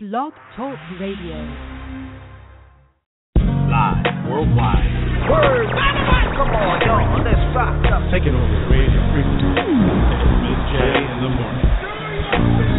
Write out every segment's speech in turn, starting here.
Blog Talk Radio. Live worldwide. Word. Come on, y'all. Let's rock up. Take it over. Radio. Mm. With Jay in the morning.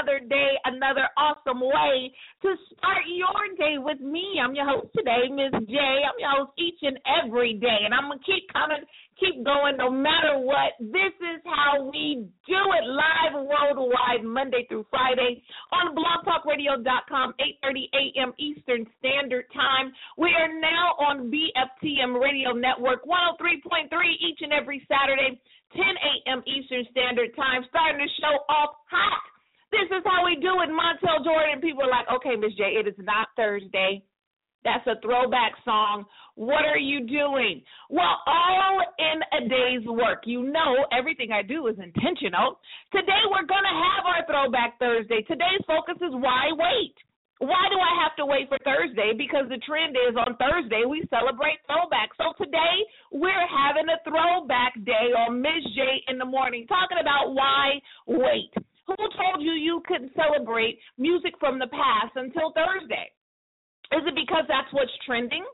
another day, another awesome way to start your day with me. I'm your host today, Miz J. I'm your host each and every day, and I'm gonna keep coming, keep going, no matter what. This is how we do it live worldwide, Monday through Friday on BlogTalkRadio.com, 8:30 a.m. Eastern Standard Time. We are now on BFTM Radio Network 103.3 each and every Saturday. 10 a.m. Eastern Standard Time, starting to show off hot this is how we do it, Montell Jordan. People are like, okay, Miz J, it is not Thursday. That's a throwback song. What are you doing? Well, all in a day's work. You know, everything I do is intentional. Today, we're going to have our Throwback Thursday. Today's focus is why wait? Why do I have to wait for Thursday? Because the trend is on Thursday we celebrate throwback. So today we're having a throwback day on Miz J in the morning, talking about why wait. Told you you couldn't celebrate music from the past until Thursday? Is it because that's what's trending?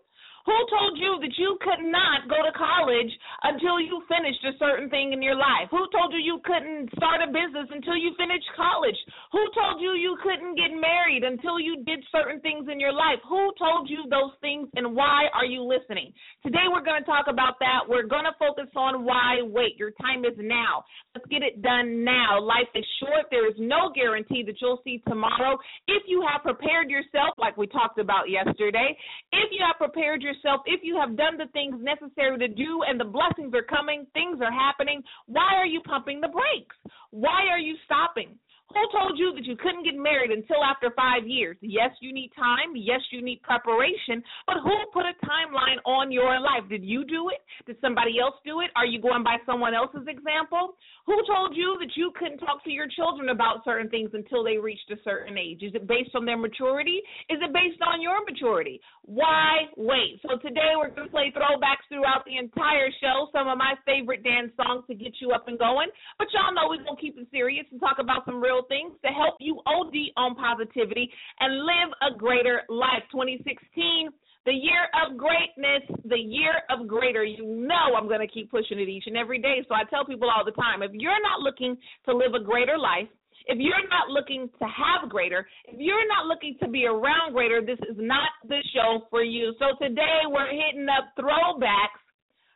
Who told you that you could not go to college until you finished a certain thing in your life? Who told you you couldn't start a business until you finished college? Who told you you couldn't get married until you did certain things in your life? Who told you those things and why are you listening? Today we're going to talk about that. We're going to focus on why wait. Your time is now. Let's get it done now. Life is short. There is no guarantee that you'll see tomorrow. If you have prepared yourself, like we talked about yesterday, if you have prepared yourself, yourself, if you have done the things necessary to do and the blessings are coming, things are happening, why are you pumping the brakes? Why are you stopping? Who told you that you couldn't get married until after five years? Yes, you need time. Yes, you need preparation. But who put a timeline on your life? Did you do it? Did somebody else do it? Are you going by someone else's example? Who told you that you couldn't talk to your children about certain things until they reached a certain age? Is it based on their maturity? Is it based on your maturity? Why wait? So today we're going to play throwbacks throughout the entire show, some of my favorite dance songs to get you up and going. But y'all know we're going to keep it serious and talk about some real things to help you OD on positivity and live a greater life. 2016 the year of greatness, the year of greater. You know I'm going to keep pushing it each and every day. So I tell people all the time if you're not looking to live a greater life, if you're not looking to have greater, if you're not looking to be around greater, this is not the show for you. So today we're hitting up throwbacks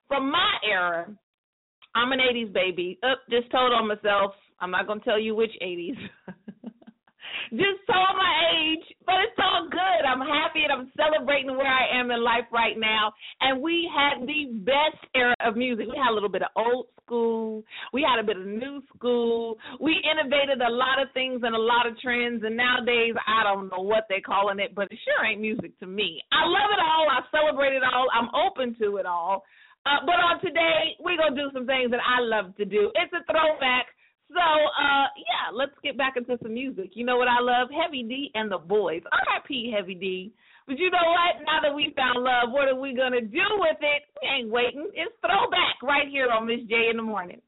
from my era. I'm an 80s baby. Up, just told on myself. I'm not going to tell you which 80s. just told my age, but it's all good. I'm happy and I'm celebrating where I am in life right now. And we had the best era of music. We had a little bit of old school, we had a bit of new school. We innovated a lot of things and a lot of trends. And nowadays, I don't know what they're calling it, but it sure ain't music to me. I love it all. I celebrate it all. I'm open to it all. Uh, but on today, we're going to do some things that I love to do. It's a throwback so, uh, yeah, let's get back into some music. You know what I love? Heavy D and the Boys. R.I.P. Heavy D. But you know what? Now that we found love, what are we gonna do with it? We ain't waiting. It's throwback right here on Miz J in the morning.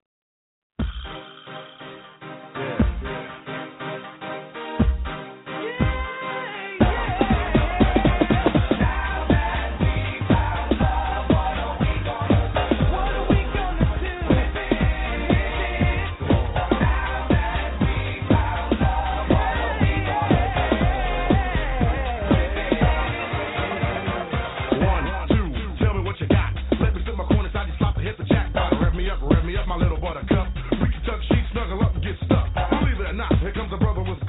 Not. Here comes a brother with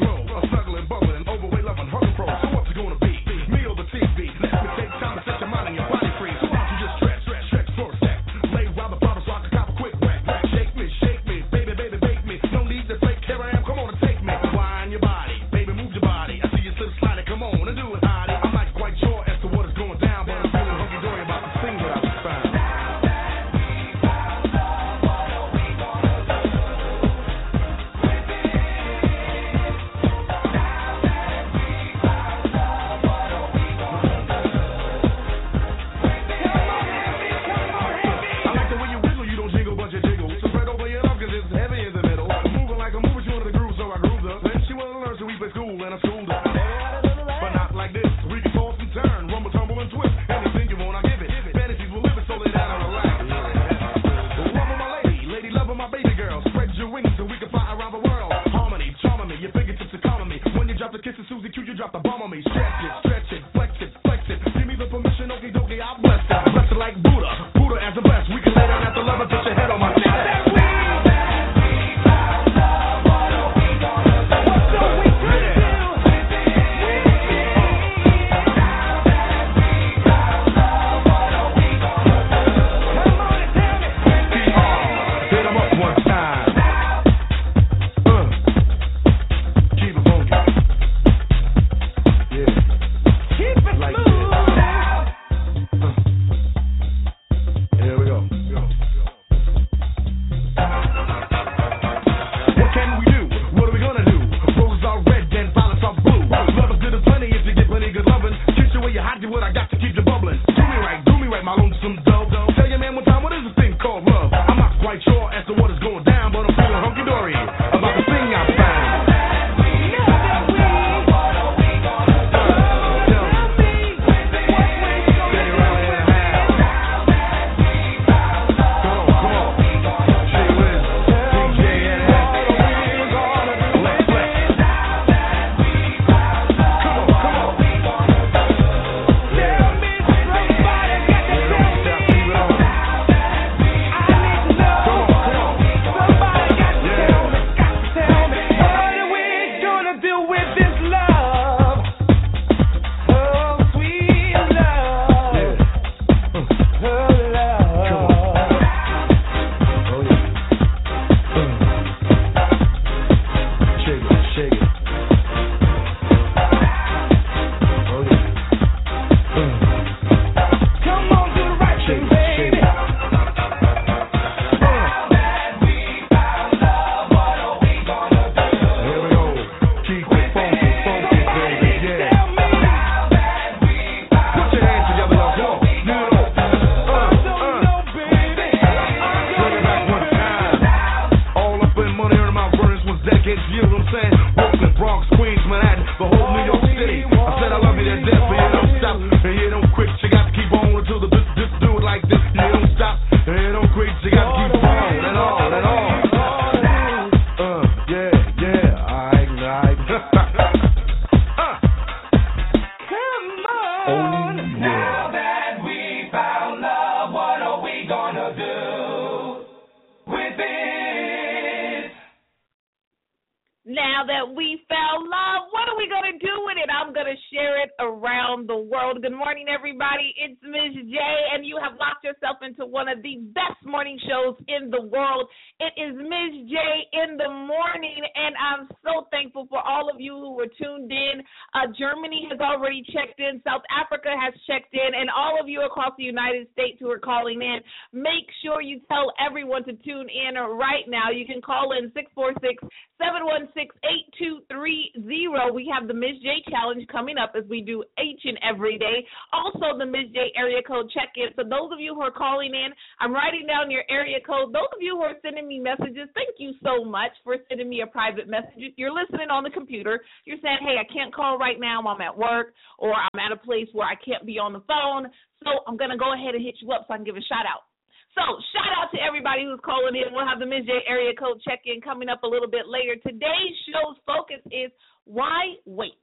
8230. We have the Miz J challenge coming up as we do each and every day. Also, the Miz J area code check in. So, those of you who are calling in, I'm writing down your area code. Those of you who are sending me messages, thank you so much for sending me a private message. You're listening on the computer. You're saying, hey, I can't call right now. I'm at work or I'm at a place where I can't be on the phone. So, I'm going to go ahead and hit you up so I can give a shout out. So, shout out to everybody who's calling in. We'll have the Miz J area code check in coming up a little bit later. Today's show's focus is why wait?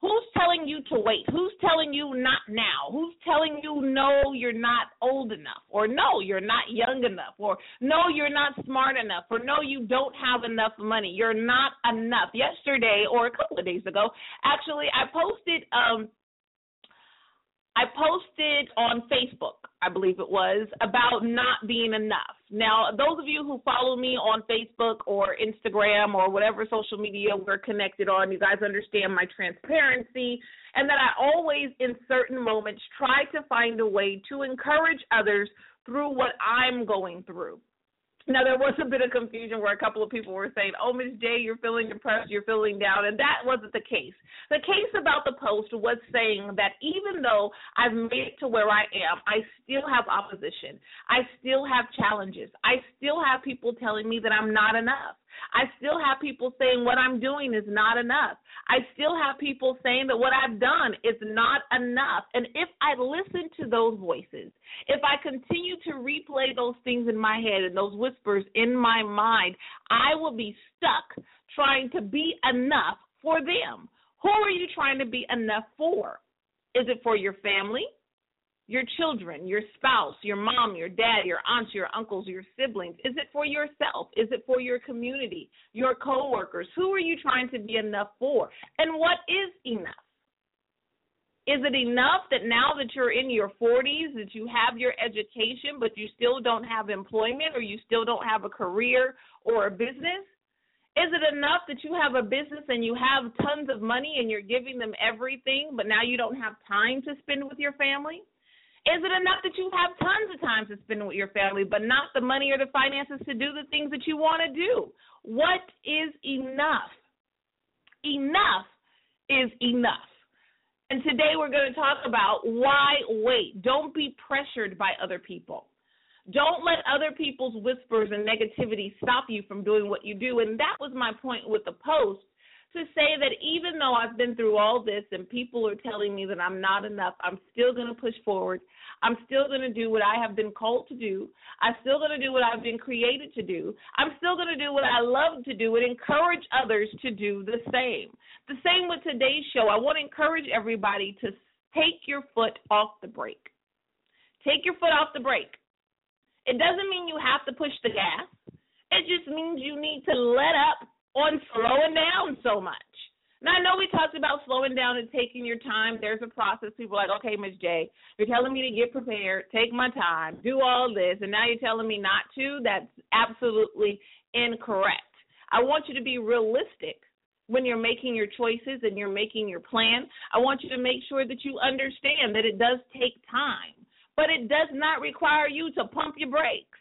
Who's telling you to wait? Who's telling you not now? Who's telling you no, you're not old enough? Or no, you're not young enough? Or no, you're not smart enough? Or no, you don't have enough money? You're not enough. Yesterday, or a couple of days ago, actually, I posted um, I posted on Facebook, I believe it was, about not being enough. Now, those of you who follow me on Facebook or Instagram or whatever social media we're connected on, you guys understand my transparency and that I always, in certain moments, try to find a way to encourage others through what I'm going through. Now there was a bit of confusion where a couple of people were saying, "Oh, Miz J, you're feeling depressed, you're feeling down," and that wasn't the case. The case about the post was saying that even though I've made it to where I am, I still have opposition. I still have challenges. I still have people telling me that I'm not enough. I still have people saying what I'm doing is not enough. I still have people saying that what I've done is not enough. And if I listen to those voices, if I continue to replay those things in my head and those whispers in my mind, I will be stuck trying to be enough for them. Who are you trying to be enough for? Is it for your family? Your children, your spouse, your mom, your dad, your aunts, your uncles, your siblings? Is it for yourself? Is it for your community, your coworkers? Who are you trying to be enough for? And what is enough? Is it enough that now that you're in your 40s that you have your education but you still don't have employment or you still don't have a career or a business? Is it enough that you have a business and you have tons of money and you're giving them everything but now you don't have time to spend with your family? Is it enough that you have tons of time to spend with your family, but not the money or the finances to do the things that you want to do? What is enough? Enough is enough. And today we're going to talk about why wait. Don't be pressured by other people. Don't let other people's whispers and negativity stop you from doing what you do. And that was my point with the post to say that even though I've been through all this and people are telling me that I'm not enough, I'm still going to push forward. I'm still going to do what I have been called to do. I'm still going to do what I've been created to do. I'm still going to do what I love to do and encourage others to do the same. The same with today's show. I want to encourage everybody to take your foot off the brake. Take your foot off the brake. It doesn't mean you have to push the gas. It just means you need to let up on slowing down so much. Now I know we talked about slowing down and taking your time. There's a process. People are like, okay, Miz J, you're telling me to get prepared, take my time, do all this, and now you're telling me not to. That's absolutely incorrect. I want you to be realistic when you're making your choices and you're making your plan. I want you to make sure that you understand that it does take time, but it does not require you to pump your brakes.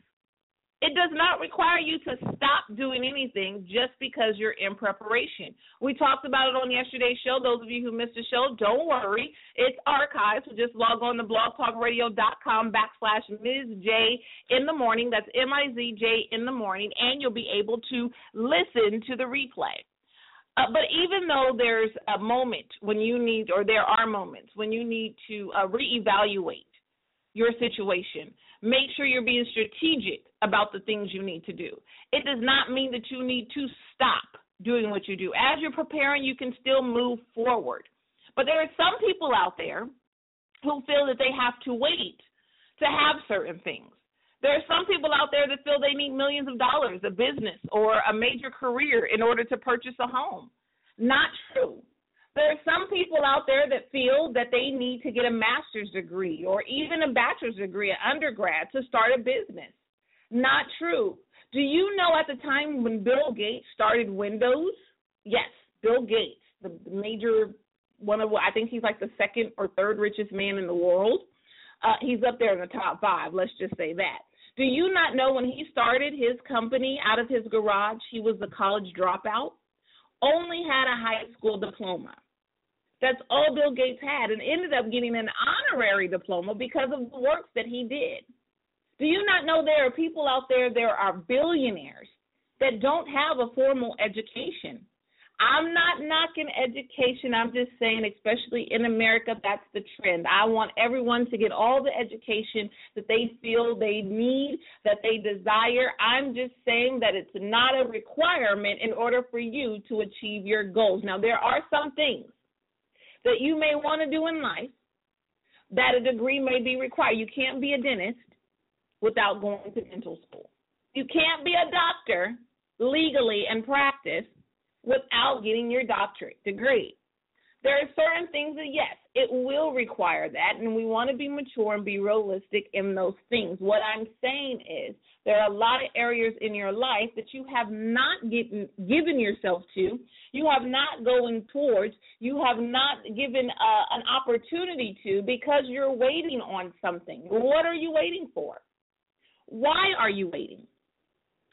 It does not require you to stop doing anything just because you're in preparation. We talked about it on yesterday's show. Those of you who missed the show, don't worry. It's archived. So just log on to blogtalkradio.com backslash Miz J in the morning. That's M I Z J in the morning. And you'll be able to listen to the replay. Uh, but even though there's a moment when you need, or there are moments when you need to uh, reevaluate your situation, make sure you're being strategic about the things you need to do. It does not mean that you need to stop doing what you do. As you're preparing, you can still move forward. But there are some people out there who feel that they have to wait to have certain things. There are some people out there that feel they need millions of dollars, a business, or a major career in order to purchase a home. Not true. There are some people out there that feel that they need to get a master's degree or even a bachelor's degree, an undergrad, to start a business. Not true. Do you know at the time when Bill Gates started Windows? Yes, Bill Gates, the major one of I think he's like the second or third richest man in the world. Uh, he's up there in the top five. Let's just say that. Do you not know when he started his company out of his garage, he was a college dropout? Only had a high school diploma. That's all Bill Gates had, and ended up getting an honorary diploma because of the works that he did. Do you not know there are people out there, there are billionaires that don't have a formal education? I'm not knocking education. I'm just saying, especially in America, that's the trend. I want everyone to get all the education that they feel they need, that they desire. I'm just saying that it's not a requirement in order for you to achieve your goals. Now, there are some things that you may want to do in life that a degree may be required. You can't be a dentist without going to dental school. You can't be a doctor legally and practice without getting your doctorate degree. There are certain things that, yes, it will require that, and we want to be mature and be realistic in those things. What I'm saying is there are a lot of areas in your life that you have not given, given yourself to, you have not going towards, you have not given uh, an opportunity to because you're waiting on something. What are you waiting for? Why are you waiting?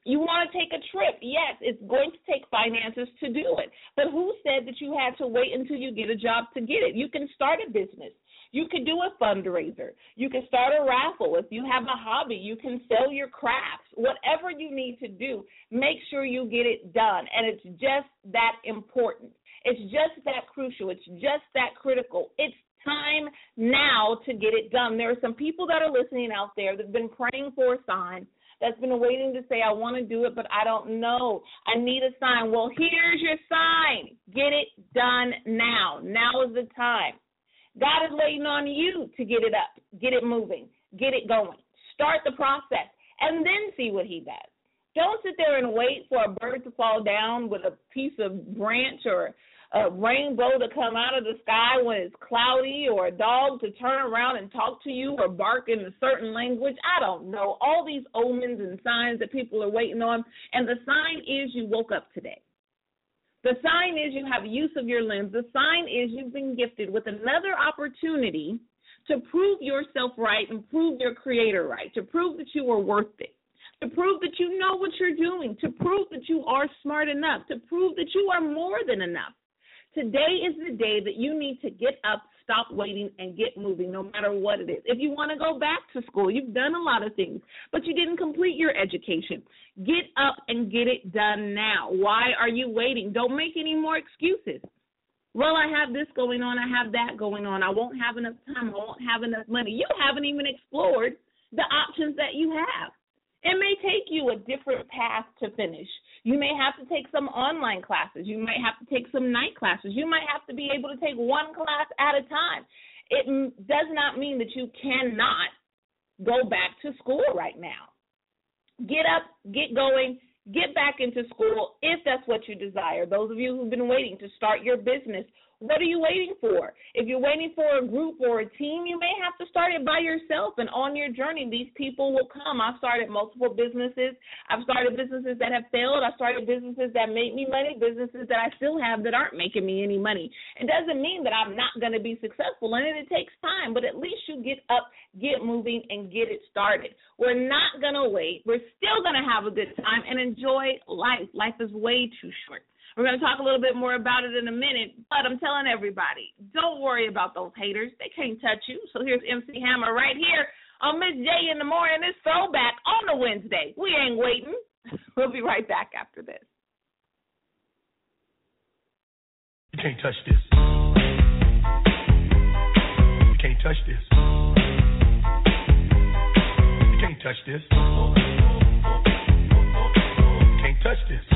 You want to take a trip. Yes, it's going to take finances to do it. But who said that you had to wait until you get a job to get it? You can start a business. You can do a fundraiser. You can start a raffle. If you have a hobby, you can sell your crafts. Whatever you need to do, make sure you get it done. And it's just that important. It's just that crucial. It's just that critical. It's time now to get it done. There are some people that are listening out there that've been praying for a sign that's been waiting to say, I want to do it, but I don't know. I need a sign. Well, here's your sign. Get it done now. Now is the time. God is waiting on you to get it up, get it moving, get it going. Start the process and then see what He does. Don't sit there and wait for a bird to fall down with a piece of branch or a rainbow to come out of the sky when it's cloudy or a dog to turn around and talk to you or bark in a certain language. I don't know. All these omens and signs that people are waiting on. And the sign is you woke up today. The sign is you have use of your limbs. The sign is you've been gifted with another opportunity to prove yourself right and prove your creator right, to prove that you are worth it to prove that you know what you're doing, to prove that you are smart enough, to prove that you are more than enough. Today is the day that you need to get up, stop waiting and get moving, no matter what it is. If you want to go back to school, you've done a lot of things, but you didn't complete your education. Get up and get it done now. Why are you waiting? Don't make any more excuses. Well, I have this going on, I have that going on. I won't have enough time, I won't have enough money. You haven't even explored the options that you have. It may take you a different path to finish. You may have to take some online classes. You might have to take some night classes. You might have to be able to take one class at a time. It does not mean that you cannot go back to school right now. Get up, get going, get back into school if that's what you desire. Those of you who've been waiting to start your business what are you waiting for? If you're waiting for a group or a team, you may have to start it by yourself. And on your journey, these people will come. I've started multiple businesses. I've started businesses that have failed. I've started businesses that make me money, businesses that I still have that aren't making me any money. It doesn't mean that I'm not going to be successful, and it takes time, but at least you get up, get moving, and get it started. We're not going to wait. We're still going to have a good time and enjoy life. Life is way too short. We're going to talk a little bit more about it in a minute, but I'm telling everybody, don't worry about those haters. They can't touch you. So here's MC Hammer right here on Miz J in the morning. It's throwback on the Wednesday. We ain't waiting. We'll be right back after this. You can't touch this. You can't touch this. You can't touch this. You can't touch this.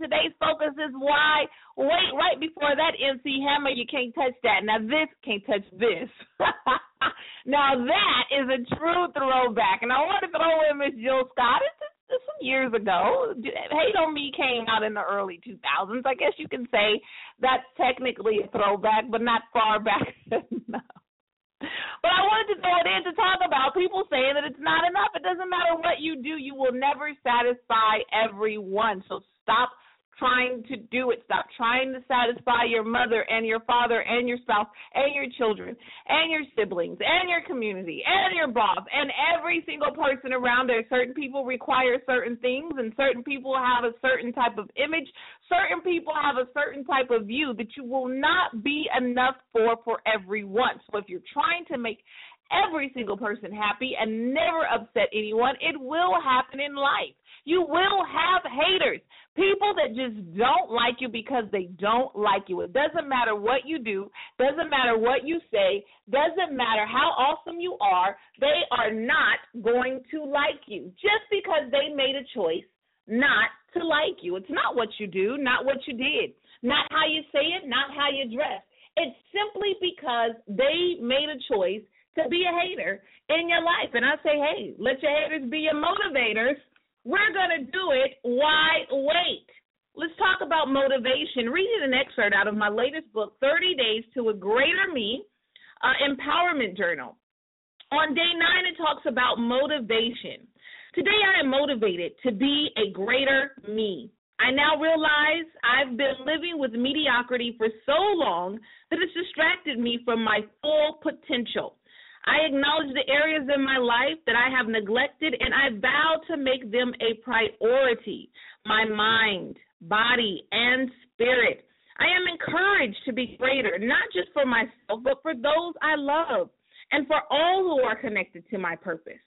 today's focus is why. Wait, right before that, MC Hammer, you can't touch that. Now this can't touch this. now that is a true throwback, and I want to throw in Miss Jill Scott. It's just, some years ago, "Hate on Me" came out in the early 2000s. I guess you can say that's technically a throwback, but not far back enough. But I wanted to throw it in to talk about people saying that it's not enough. It doesn't matter what you do, you will never satisfy everyone. So stop trying to do it. Stop trying to satisfy your mother and your father and your spouse and your children and your siblings and your community and your boss and every single person around there. Certain people require certain things and certain people have a certain type of image. Certain people have a certain type of view that you will not be enough for for everyone. So if you're trying to make every single person happy and never upset anyone, it will happen in life. You will have haters, people that just don't like you because they don't like you. It doesn't matter what you do, doesn't matter what you say, doesn't matter how awesome you are, they are not going to like you just because they made a choice not to like you. It's not what you do, not what you did, not how you say it, not how you dress. It's simply because they made a choice to be a hater in your life. And I say, hey, let your haters be your motivators we're going to do it. Why wait? Let's talk about motivation. Reading an excerpt out of my latest book, 30 Days to a Greater Me, uh, Empowerment Journal. On day nine, it talks about motivation. Today, I am motivated to be a greater me. I now realize I've been living with mediocrity for so long that it's distracted me from my full potential. I acknowledge the areas in my life that I have neglected and I vow to make them a priority. My mind, body, and spirit. I am encouraged to be greater, not just for myself, but for those I love and for all who are connected to my purpose.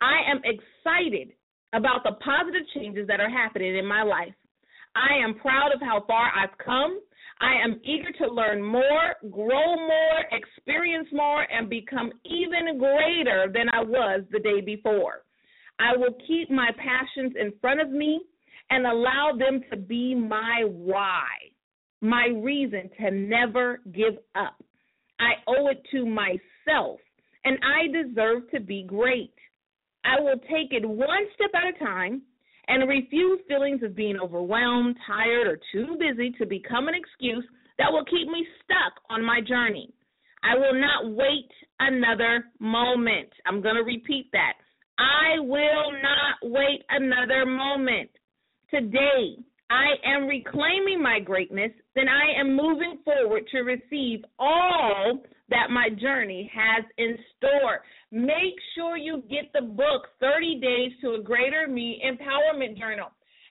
I am excited about the positive changes that are happening in my life. I am proud of how far I've come I am eager to learn more, grow more, experience more, and become even greater than I was the day before. I will keep my passions in front of me and allow them to be my why, my reason to never give up. I owe it to myself, and I deserve to be great. I will take it one step at a time and refuse feelings of being overwhelmed, tired, or too busy to become an excuse that will keep me stuck on my journey. I will not wait another moment. I'm going to repeat that. I will not wait another moment. Today, I am reclaiming my greatness, then I am moving forward to receive all that my journey has in store. Make sure you get the book 30 Days to a Greater Me Empowerment Journal.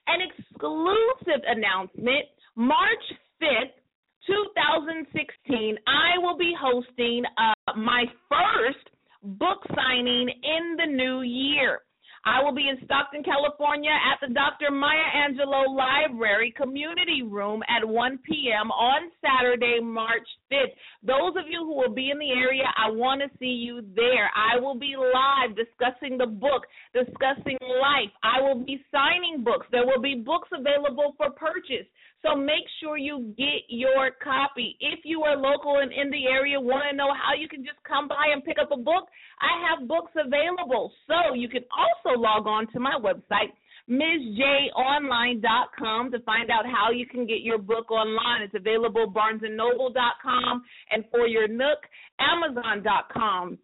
An exclusive announcement March 5th, 2016, I will be hosting uh, my first book signing in the new year. I will be in Stockton, California at the Dr. Maya Angelou Library Community Room at 1 p.m. on Saturday, March 5th. Those of you who will be in the area, I want to see you there. I will be live discussing the book, discussing life. I will be signing books. There will be books available for purchase. So make sure you get your copy. If you are local and in the area, want to know how you can just come by and pick up a book, I have books available. So you can also log on to my website, MizJOnline.com, to find out how you can get your book online. It's available BarnesandNoble.com, and for your Nook, Amazon.com.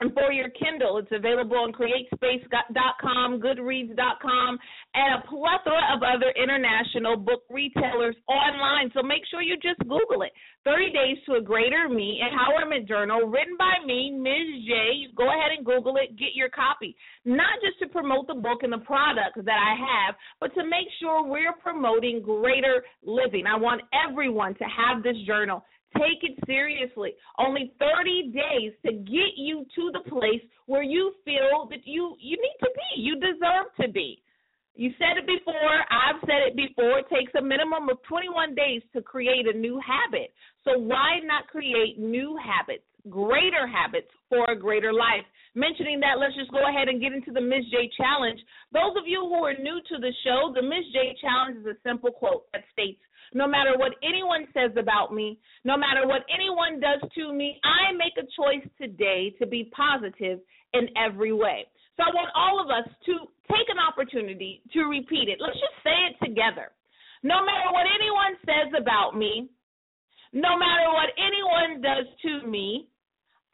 And for your Kindle, it's available on CreateSpace.com, Goodreads.com, and a plethora of other international book retailers online. So make sure you just Google it. 30 Days to a Greater Me Empowerment Journal, written by me, Miz J. Go ahead and Google it, get your copy. Not just to promote the book and the products that I have, but to make sure we're promoting greater living. I want everyone to have this journal Take it seriously. Only 30 days to get you to the place where you feel that you you need to be. You deserve to be. You said it before, I've said it before. It takes a minimum of 21 days to create a new habit. So why not create new habits, greater habits for a greater life? Mentioning that, let's just go ahead and get into the Miz J challenge. Those of you who are new to the show, the Miz J challenge is a simple quote that states, no matter what anyone says about me, no matter what anyone does to me, I make a choice today to be positive in every way. So I want all of us to take an opportunity to repeat it. Let's just say it together. No matter what anyone says about me, no matter what anyone does to me,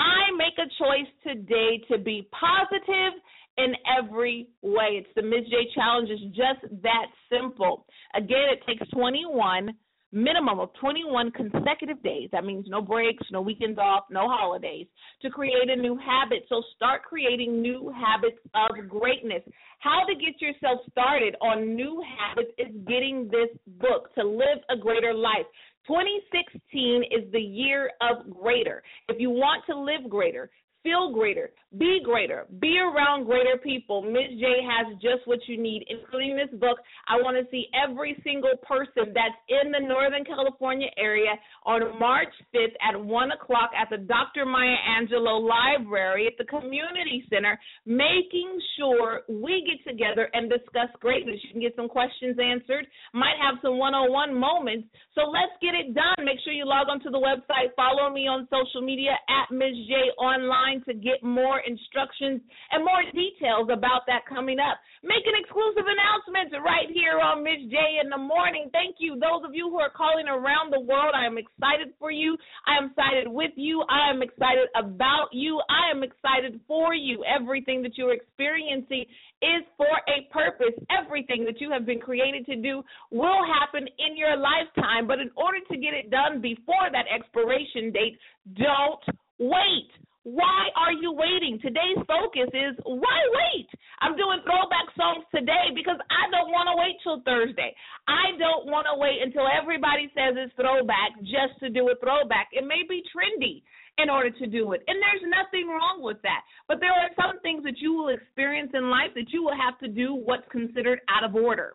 I make a choice today to be positive in every way. It's the Miz J challenge. It's just that simple. Again, it takes 21 minimum of 21 consecutive days. That means no breaks, no weekends off, no holidays to create a new habit. So start creating new habits of greatness. How to get yourself started on new habits is getting this book to live a greater life. 2016 is the year of greater. If you want to live greater, feel greater, be greater, be around greater people. Miz J has just what you need, including this book. I want to see every single person that's in the Northern California area on March 5th at 1 o'clock at the Dr. Maya Angelou Library at the Community Center, making sure we get together and discuss greatness. You can get some questions answered, might have some one on one moments. So let's get it done. Make sure you log onto the website, follow me on social media at Miz J Online to get more instructions and more details about that coming up. Making exclusive announcements right here on Miz J in the morning. Thank you. Those of you who are calling around the world, I am excited for you. I am excited with you. I am excited about you. I am excited for you. Everything that you're experiencing is for a purpose. Everything that you have been created to do will happen in your lifetime. But in order to get it done before that expiration date, don't wait. Why are you waiting? Today's focus is why wait? I'm doing throwback songs today because I don't want to wait till Thursday. I don't want to wait until everybody says it's throwback just to do a throwback. It may be trendy in order to do it. And there's nothing wrong with that. But there are some things that you will experience in life that you will have to do what's considered out of order.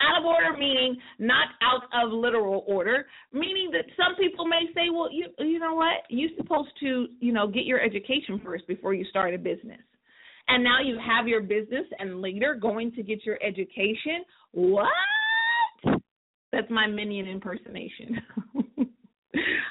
Out of order meaning not out of literal order, meaning that some people may say, well, you you know what? You're supposed to, you know, get your education first before you start a business. And now you have your business and later going to get your education. What? That's my minion impersonation.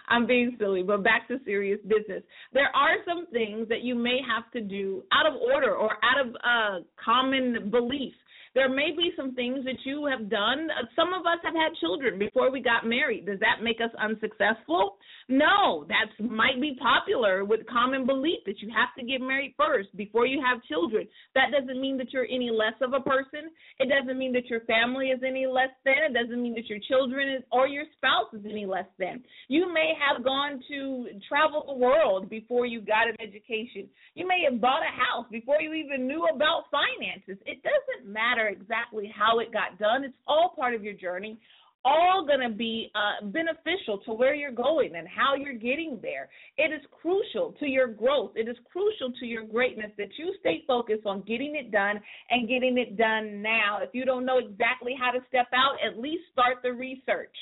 I'm being silly, but back to serious business. There are some things that you may have to do out of order or out of uh, common beliefs there may be some things that you have done. Uh, some of us have had children before we got married. Does that make us unsuccessful? No, that might be popular with common belief that you have to get married first before you have children. That doesn't mean that you're any less of a person. It doesn't mean that your family is any less than. It doesn't mean that your children is, or your spouse is any less than. You may have gone to travel the world before you got an education. You may have bought a house before you even knew about finances. It doesn't matter exactly how it got done. It's all part of your journey all going to be uh, beneficial to where you're going and how you're getting there. It is crucial to your growth. It is crucial to your greatness that you stay focused on getting it done and getting it done now. If you don't know exactly how to step out, at least start the research.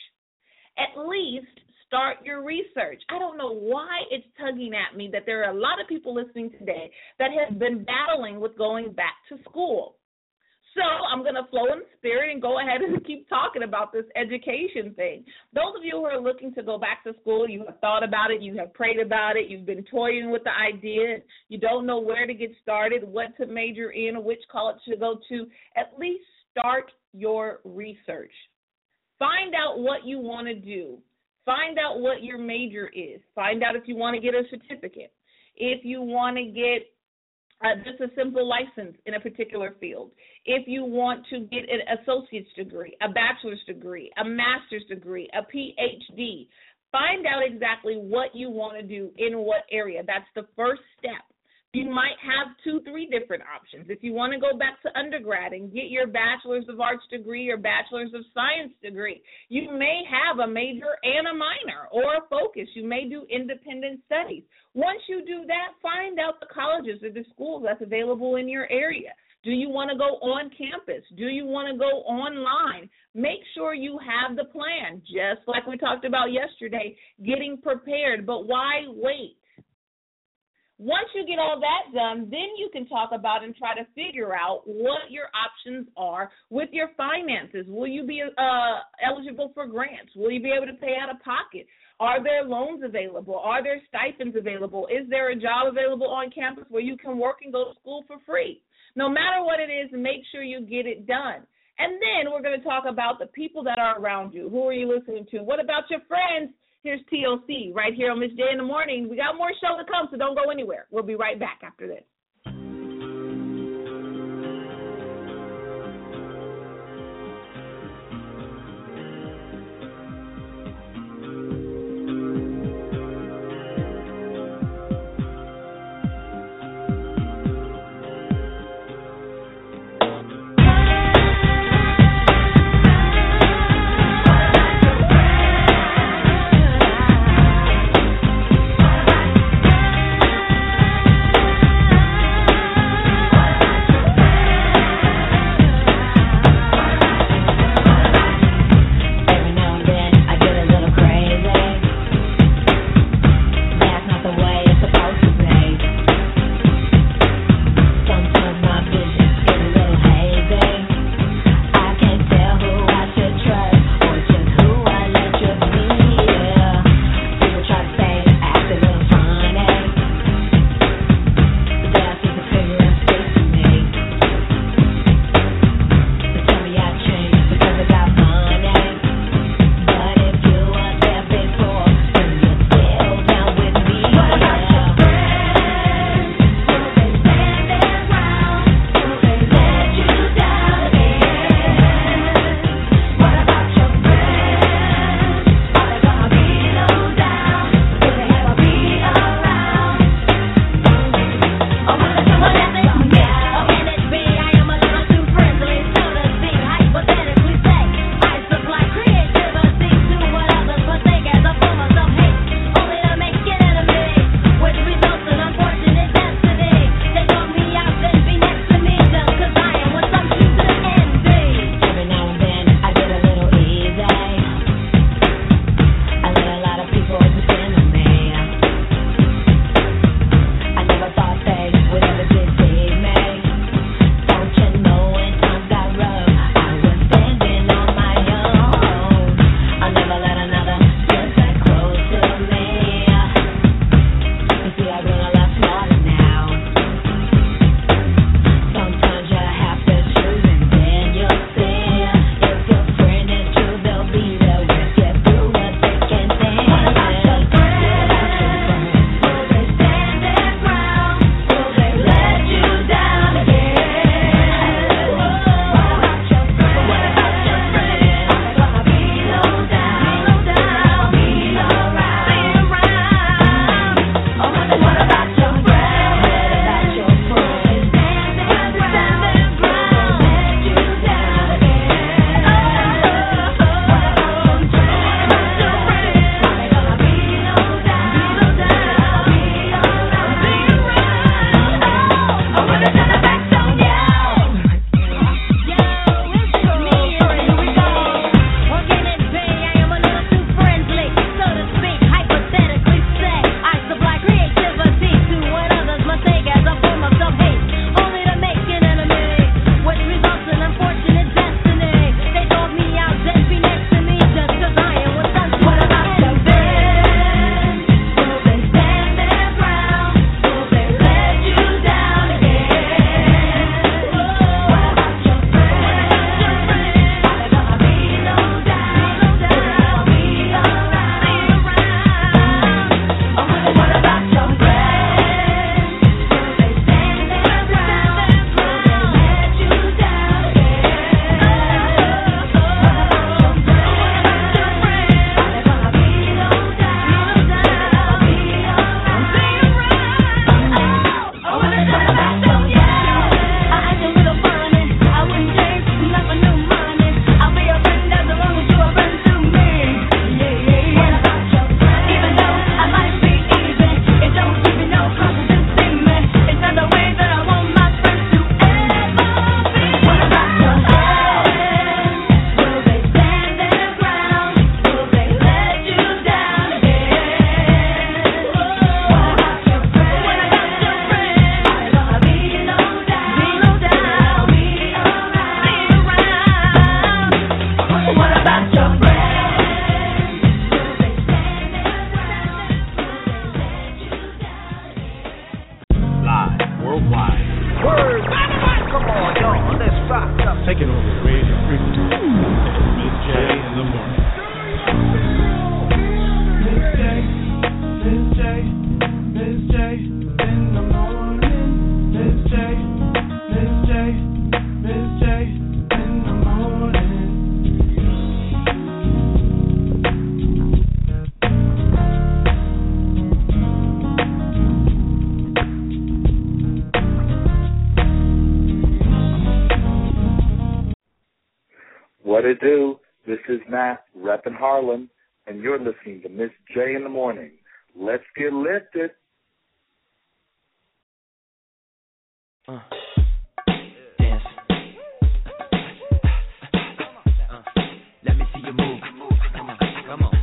At least start your research. I don't know why it's tugging at me that there are a lot of people listening today that have been battling with going back to school. So I'm going to flow in spirit and go ahead and keep talking about this education thing. Those of you who are looking to go back to school, you have thought about it, you have prayed about it, you've been toying with the idea, you don't know where to get started, what to major in, which college to go to, at least start your research. Find out what you want to do. Find out what your major is. Find out if you want to get a certificate. If you want to get uh, just a simple license in a particular field. If you want to get an associate's degree, a bachelor's degree, a master's degree, a PhD, find out exactly what you want to do in what area. That's the first step. You might have two, three different options. If you want to go back to undergrad and get your bachelor's of arts degree or bachelor's of science degree, you may have a major and a minor or a focus. You may do independent studies. Once you do that, find out the colleges or the schools that's available in your area. Do you want to go on campus? Do you want to go online? Make sure you have the plan, just like we talked about yesterday, getting prepared. But why wait? Once you get all that done, then you can talk about and try to figure out what your options are with your finances. Will you be uh, eligible for grants? Will you be able to pay out of pocket? Are there loans available? Are there stipends available? Is there a job available on campus where you can work and go to school for free? No matter what it is, make sure you get it done. And then we're going to talk about the people that are around you. Who are you listening to? What about your friends? Here's TLC right here on Miz J in the morning. We got more show to come, so don't go anywhere. We'll be right back after this. It do? This is Matt, reppin' Harlem, and you're listening to Miz J in the morning. Let's get lifted. Uh, dance. Uh, let me see you move. Come on, come on,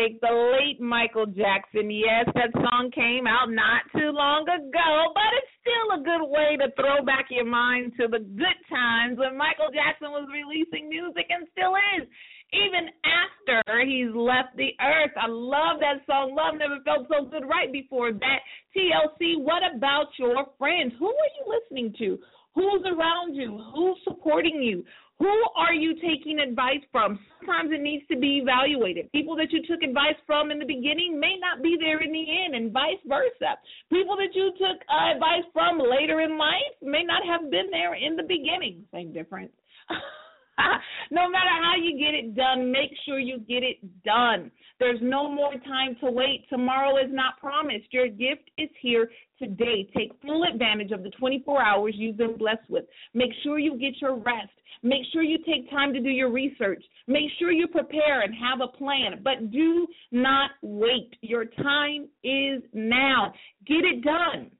Timberlake, the late Michael Jackson. Yes, that song came out not too long ago, but it's still a good way to throw back your mind to the good times when Michael Jackson was releasing music and still is. Even after he's left the earth. I love that song. Love never felt so good right before that. TLC, what about your friends? Who are you listening to? Who's around you? Who's supporting you? Who are you taking advice from? Sometimes it needs to be evaluated. People that you took advice from in the beginning may not be there in the end, and vice versa. People that you took uh, advice from later in life may not have been there in the beginning. Same difference. no matter how you get it done, make sure you get it done. There's no more time to wait. Tomorrow is not promised. Your gift is here today. Take full advantage of the 24 hours you've been blessed with. Make sure you get your rest. Make sure you take time to do your research. Make sure you prepare and have a plan, but do not wait. Your time is now. Get it done.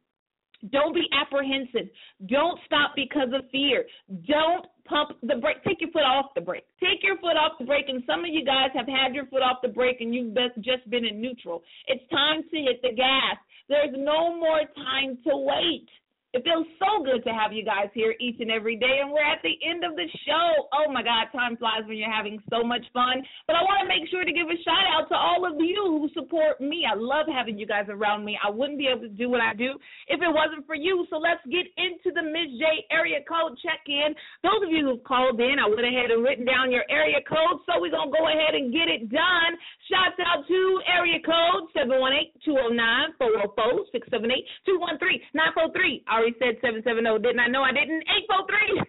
Don't be apprehensive. Don't stop because of fear. Don't pump the brake. Take your foot off the brake. Take your foot off the brake. And some of you guys have had your foot off the brake and you've just been in neutral. It's time to hit the gas. There's no more time to wait. It feels so good to have you guys here each and every day, and we're at the end of the show. Oh my God, time flies when you're having so much fun. But I want to make sure to give a shout out to all of you who support me. I love having you guys around me. I wouldn't be able to do what I do if it wasn't for you. So let's get into the Miz J area code check in. Those of you who've called in, I went ahead and written down your area code, so we're going to go ahead and get it done. Shouts out to area code 718 209 404 678 213 943 already said 770, didn't I? know I didn't. 843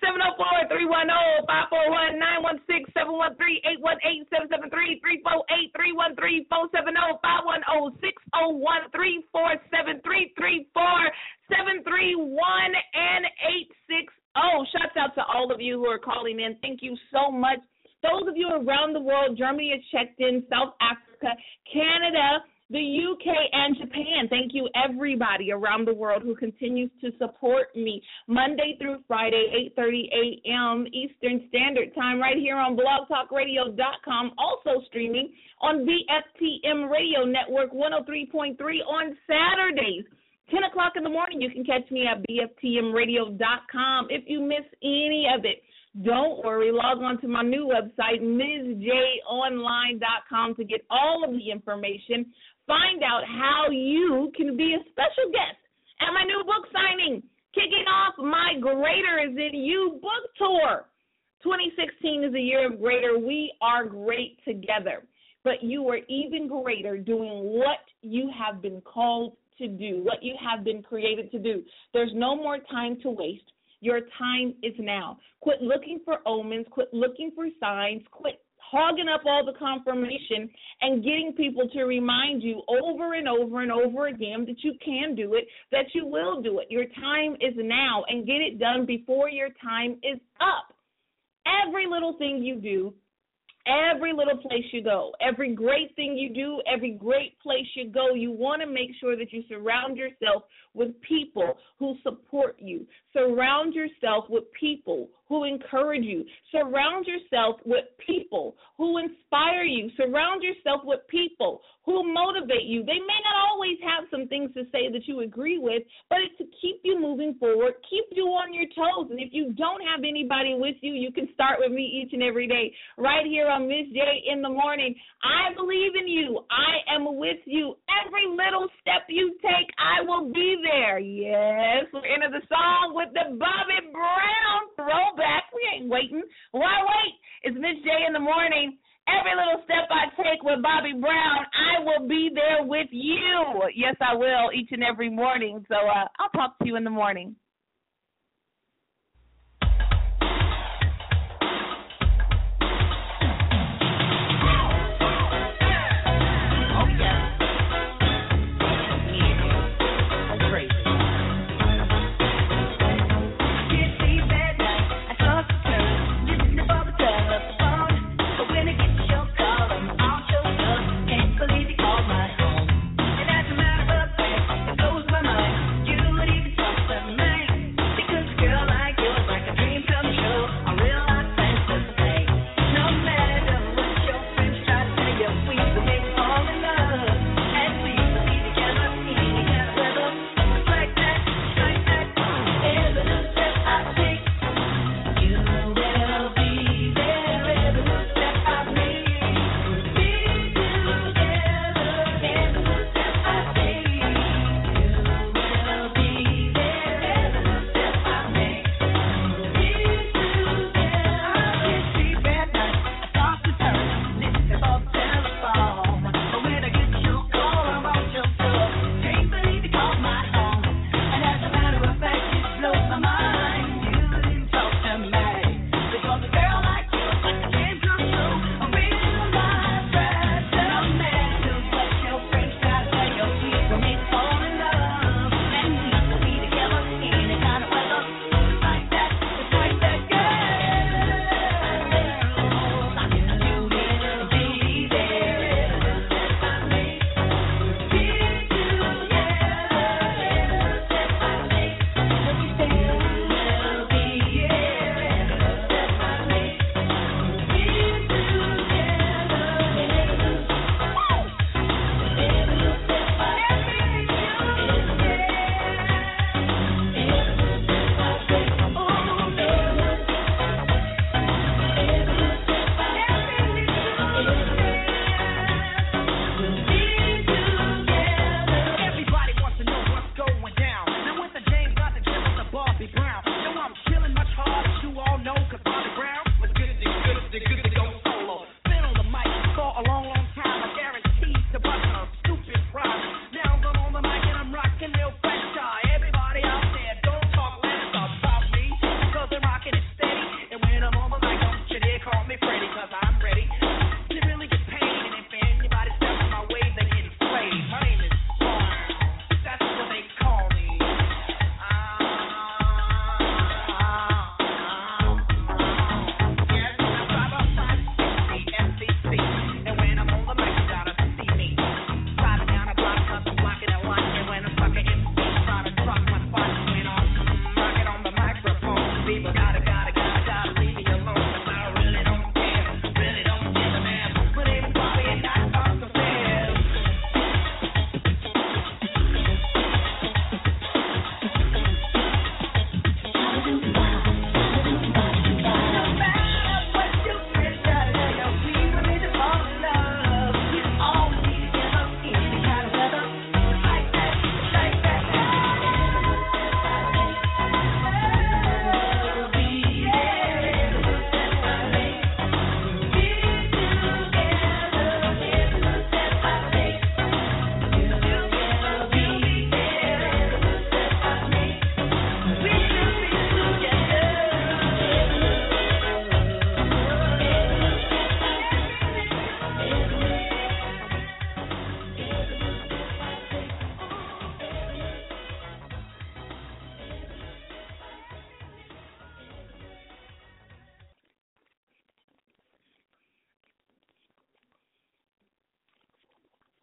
704 310 541 916 713 818 773 348 313 470 510 601 347 731 and 860. Shouts out to all of you who are calling in. Thank you so much. Those of you around the world, Germany has checked in, South Africa, Canada, the UK and Japan. Thank you everybody around the world who continues to support me Monday through Friday, 8:30 a.m. Eastern Standard Time right here on blogtalkradio.com, also streaming on BFTM Radio Network 103.3 on Saturdays. 10 o'clock in the morning, you can catch me at BFTMradio.com. If you miss any of it, don't worry, log on to my new website, MizJOnline.com, to get all of the information find out how you can be a special guest at my new book signing, kicking off my Greater is in You book tour. 2016 is a year of greater. We are great together. But you are even greater doing what you have been called to do, what you have been created to do. There's no more time to waste. Your time is now. Quit looking for omens, quit looking for signs, quit hogging up all the confirmation and getting people to remind you over and over and over again that you can do it, that you will do it. Your time is now and get it done before your time is up. Every little thing you do Every little place you go, every great thing you do, every great place you go, you want to make sure that you surround yourself with people who support you. Surround yourself with people who encourage you. Surround yourself with people who inspire you. Surround yourself with people who motivate you. They may not always have some things to say that you agree with, but it's to keep you moving forward, keep you on your toes. And if you don't have anybody with you, you can start with me each and every day right here on Miz J in the morning. I believe in you. I am with you. Every little step you take, I will be there. Yes, we're into the song with the Bobby Brown throwback. We ain't waiting. Why wait? It's Miz J in the morning. Every little step I take with Bobby Brown, I will be there with you. Yes, I will each and every morning. So uh, I'll talk to you in the morning.